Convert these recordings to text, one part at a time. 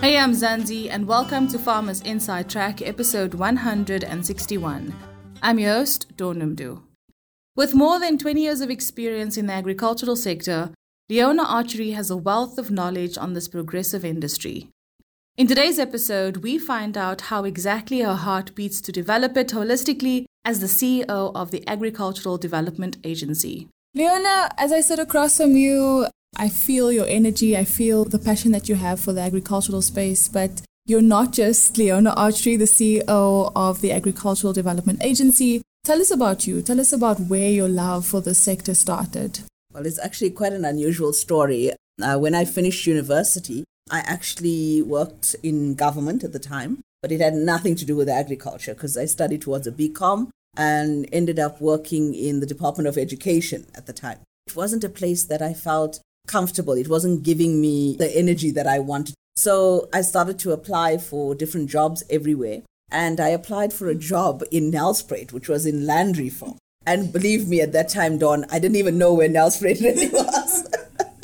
Hey, Mzansi, and welcome to Farmers Inside Track, episode 161. I'm your host, Dawn With more than 20 years of experience in the agricultural sector, Leona Archary has a wealth of knowledge on this progressive industry. In today's episode, we find out how exactly her heart beats to develop it holistically as the CEO of the Agricultural Development Agency. Leona, as I sit across from you, I feel your energy, I feel the passion that you have for the agricultural space, but you're not just Leona Archary, the CEO of the Agricultural Development Agency. Tell us about you. Tell us about where your love for the sector started. Well, it's actually quite an unusual story. Uh, when I finished university, I actually worked in government at the time, but it had nothing to do with agriculture because I studied towards a BCom and ended up working in the Department of Education at the time. It wasn't a place that I felt comfortable. It wasn't giving me the energy that I wanted. So I started to apply for different jobs everywhere. And I applied for a job in Nelspruit, which was in land reform. And believe me, at that time, Dawn, I didn't even know where Nelspruit really was.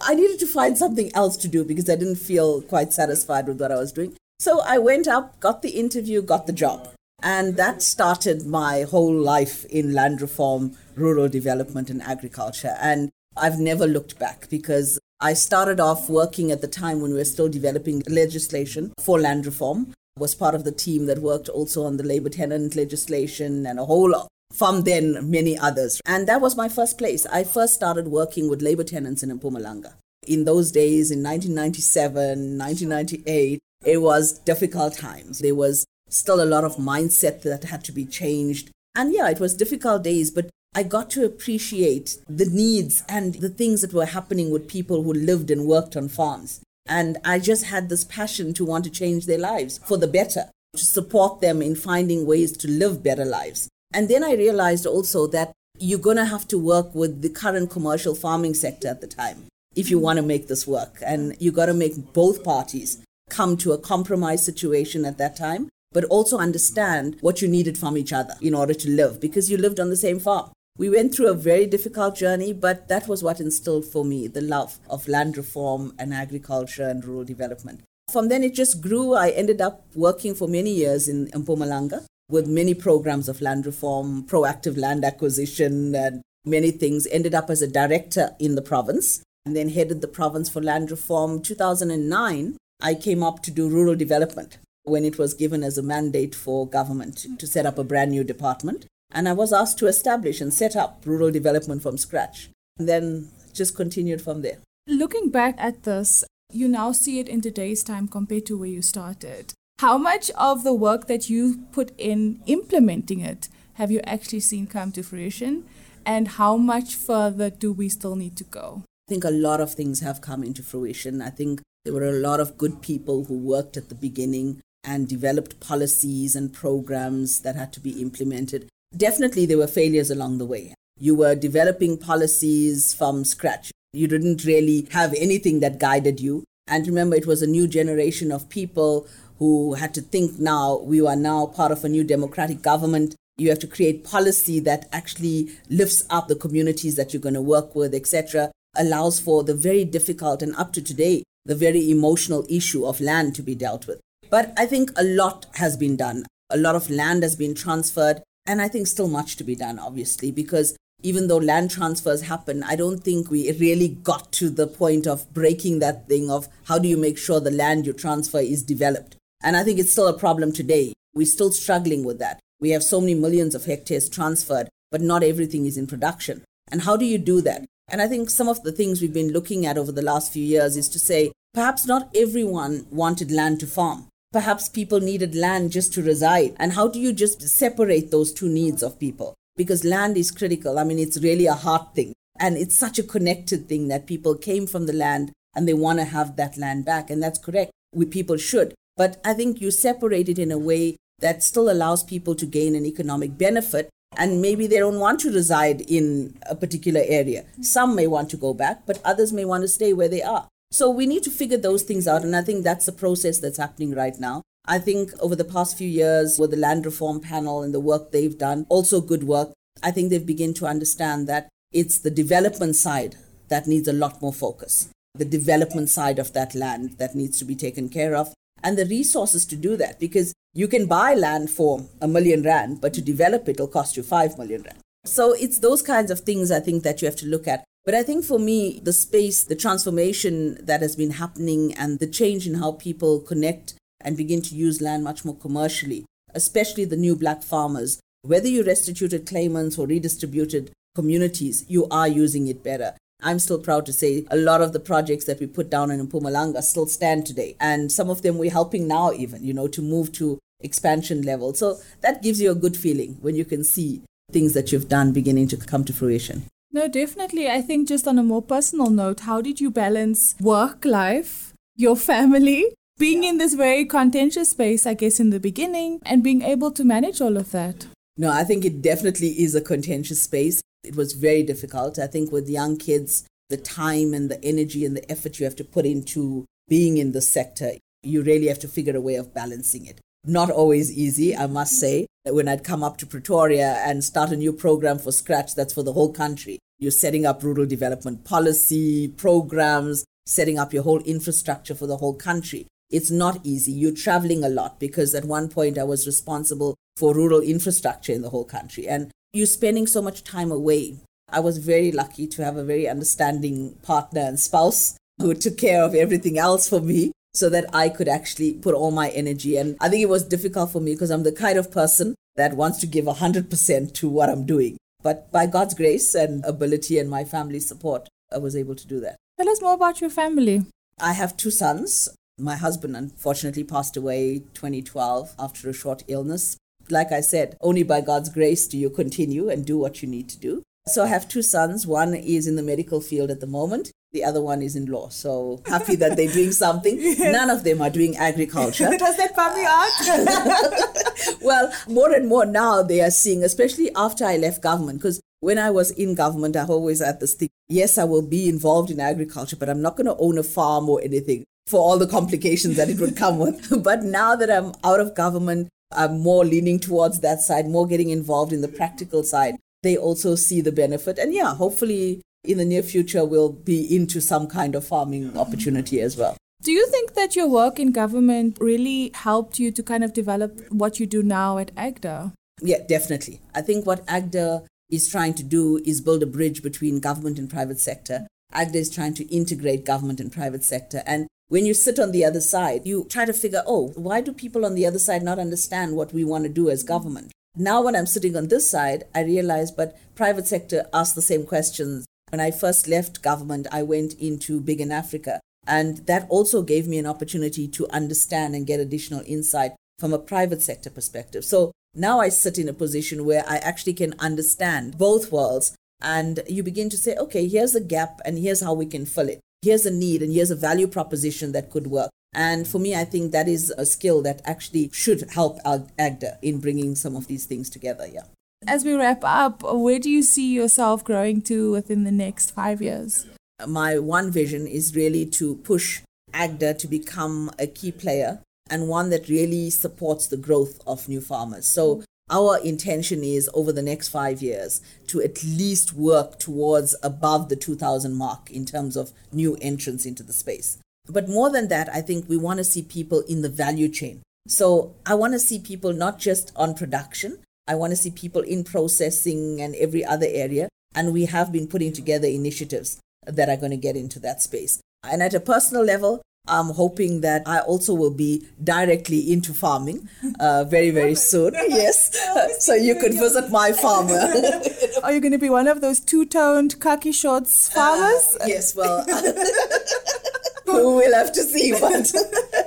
I needed to find something else to do because I didn't feel quite satisfied with what I was doing. So I went up, got the interview, got the job. And that started my whole life in land reform, rural development, and agriculture. And I've never looked back because I started off working at the time when we were still developing legislation for land reform. Was part of the team that worked also on the labor tenant legislation and a whole lot from then many others. And that was my first place. I first started working with labor tenants in Mpumalanga. In those days, in 1997, 1998, it was difficult times. There was still a lot of mindset that had to be changed. And yeah, it was difficult days, but I got to appreciate the needs and the things that were happening with people who lived and worked on farms. And I just had this passion to want to change their lives for the better, to support them in finding ways to live better lives. And then I realized also that you're going to have to work with the current commercial farming sector at the time if you want to make this work. And you got to make both parties come to a compromise situation at that time, but also understand what you needed from each other in order to live because you lived on the same farm. We went through a very difficult journey, but that was what instilled for me the love of land reform and agriculture and rural development. From then, it just grew. I ended up working for many years in Mpumalanga with many programs of land reform, proactive land acquisition, and many things. Ended up as a director in the province and then headed the province for land reform. 2009, I came up to do rural development when it was given as a mandate for government to set up a brand new department. And I was asked to establish and set up rural development from scratch. And then just continued from there. Looking back at this, you now see it in today's time compared to where you started. How much of the work that you put in implementing it have you actually seen come to fruition? And how much further do we still need to go? I think a lot of things have come into fruition. I think there were a lot of good people who worked at the beginning and developed policies and programs that had to be implemented. Definitely, there were failures along the way. You were developing policies from scratch. You didn't really have anything that guided you. And remember, it was a new generation of people who had to think now, we are now part of a new democratic government. You have to create policy that actually lifts up the communities that you're going to work with, etc., allows for the very difficult and up to today, the very emotional issue of land to be dealt with. But I think a lot has been done. A lot of land has been transferred. And I think still much to be done, obviously, because even though land transfers happen, I don't think we really got to the point of breaking that thing of how do you make sure the land you transfer is developed. And I think it's still a problem today. We're still struggling with that. We have so many millions of hectares transferred, but not everything is in production. And how do you do that? And I think some of the things we've been looking at over the last few years is to say perhaps not everyone wanted land to farm. Perhaps people needed land just to reside. And how do you just separate those two needs of people? Because land is critical. I mean, it's really a heart thing. And it's such a connected thing that people came from the land and they want to have that land back. And that's correct. We people should. But I think you separate it in a way that still allows people to gain an economic benefit. And maybe they don't want to reside in a particular area. Hmm. Some may want to go back, but others may want to stay where they are. So we need to figure those things out. And I think that's the process that's happening right now. I think over the past few years with the land reform panel and the work they've done, also good work, I think they've begun to understand that it's the development side that needs a lot more focus. The development side of that land that needs to be taken care of. and the resources to do that because you can buy land for a million rand, but to develop it, it'll cost you five million rand. So it's those kinds of things I think that you have to look at. But I think for me, the space, the transformation that has been happening, and the change in how people connect and begin to use land much more commercially, especially the new black farmers, whether you restituted claimants or redistributed communities, you are using it better. I'm still proud to say a lot of the projects that we put down in Mpumalanga still stand today. And some of them we're helping now, even, you know, to move to expansion level. So that gives you a good feeling when you can see things that you've done beginning to come to fruition. No, definitely. I think just on a more personal note, how did you balance work life, your family, being in this very contentious space, I guess, in the beginning, and being able to manage all of that? No, I think it definitely is a contentious space. It was very difficult. I think with young kids, the time and the energy and the effort you have to put into being in the sector, you really have to figure a way of balancing it. Not always easy, I must say. When I'd come up to Pretoria and start a new program for scratch that's for the whole country, you're setting up rural development policy, programs, setting up your whole infrastructure for the whole country. It's not easy. You're traveling a lot because at one point I was responsible for rural infrastructure in the whole country. And you're spending so much time away. I was very lucky to have a very understanding partner and spouse who took care of everything else for me so that I could actually put all my energy. And I think it was difficult for me because I'm the kind of person that wants to give 100% to what I'm doing. But by God's grace and ability and my family's support, I was able to do that. Tell us more about your family. I have two sons. My husband unfortunately passed away 2012 after a short illness like I said, only by God's grace do you continue and do what you need to do. So I have two sons. One is in the medical field at the moment. The other one is in law. So happy that they're doing something. yes. None of them are doing agriculture. Does that bum out? well, more and more now they are seeing, especially after I left government, because when I was in government, I always had this thing yes, I will be involved in agriculture, but I'm not going to own a farm or anything for all the complications that it would come with. but now that I'm out of government, I'm more leaning towards that side, more getting involved in the practical side. They also see the benefit. And yeah, hopefully in the near future, we'll be into some kind of farming opportunity as well. Do you think that your work in government really helped you to kind of develop what you do now at AGDA? Yeah, definitely. I think what AGDA is trying to do is build a bridge between government and private sector. AGDA is trying to integrate government and private sector. And when you sit on the other side, you try to figure, oh, why do people on the other side not understand what we want to do as government? Now, when I'm sitting on this side, I realize, but private sector asks the same questions. When I first left government, I went into Bigen Africa. And that also gave me an opportunity to understand and get additional insight from a private sector perspective. So now I sit in a position where I actually can understand both worlds. And you begin to say, okay, here's a gap and here's how we can fill it here's a need and here's a value proposition that could work. And for me, I think that is a skill that actually should help AGDA in bringing some of these things together. Yeah. As we wrap up, where do you see yourself growing to within the next five years? My one vision is really to push AGDA to become a key player and one that really supports the growth of new farmers. So our intention is over the next five years to at least work towards above the 2000 mark in terms of new entrants into the space. But more than that, I think we want to see people in the value chain. So I want to see people not just on production, I want to see people in processing and every other area. And we have been putting together initiatives that are going to get into that space. And at a personal level, I'm hoping that I also will be directly into farming uh, very, very soon. Yes. so you could visit my farm. Are you going to be one of those two toned khaki shorts farmers? Uh, yes, well, we'll have to see, but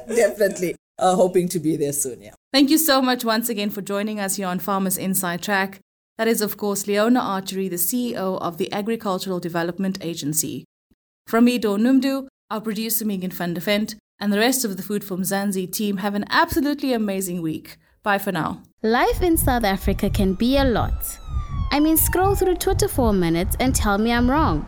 definitely uh, hoping to be there soon. Yeah. Thank you so much once again for joining us here on Farmers Inside Track. That is, of course, Leona Archary, the CEO of the Agricultural Development Agency. From me, Dawn Noemdoe, our producer Megan van der Vent, and the rest of the Food for Mzansi team have an absolutely amazing week. Bye for now. Life in South Africa can be a lot. I mean, scroll through Twitter for a minute and tell me I'm wrong.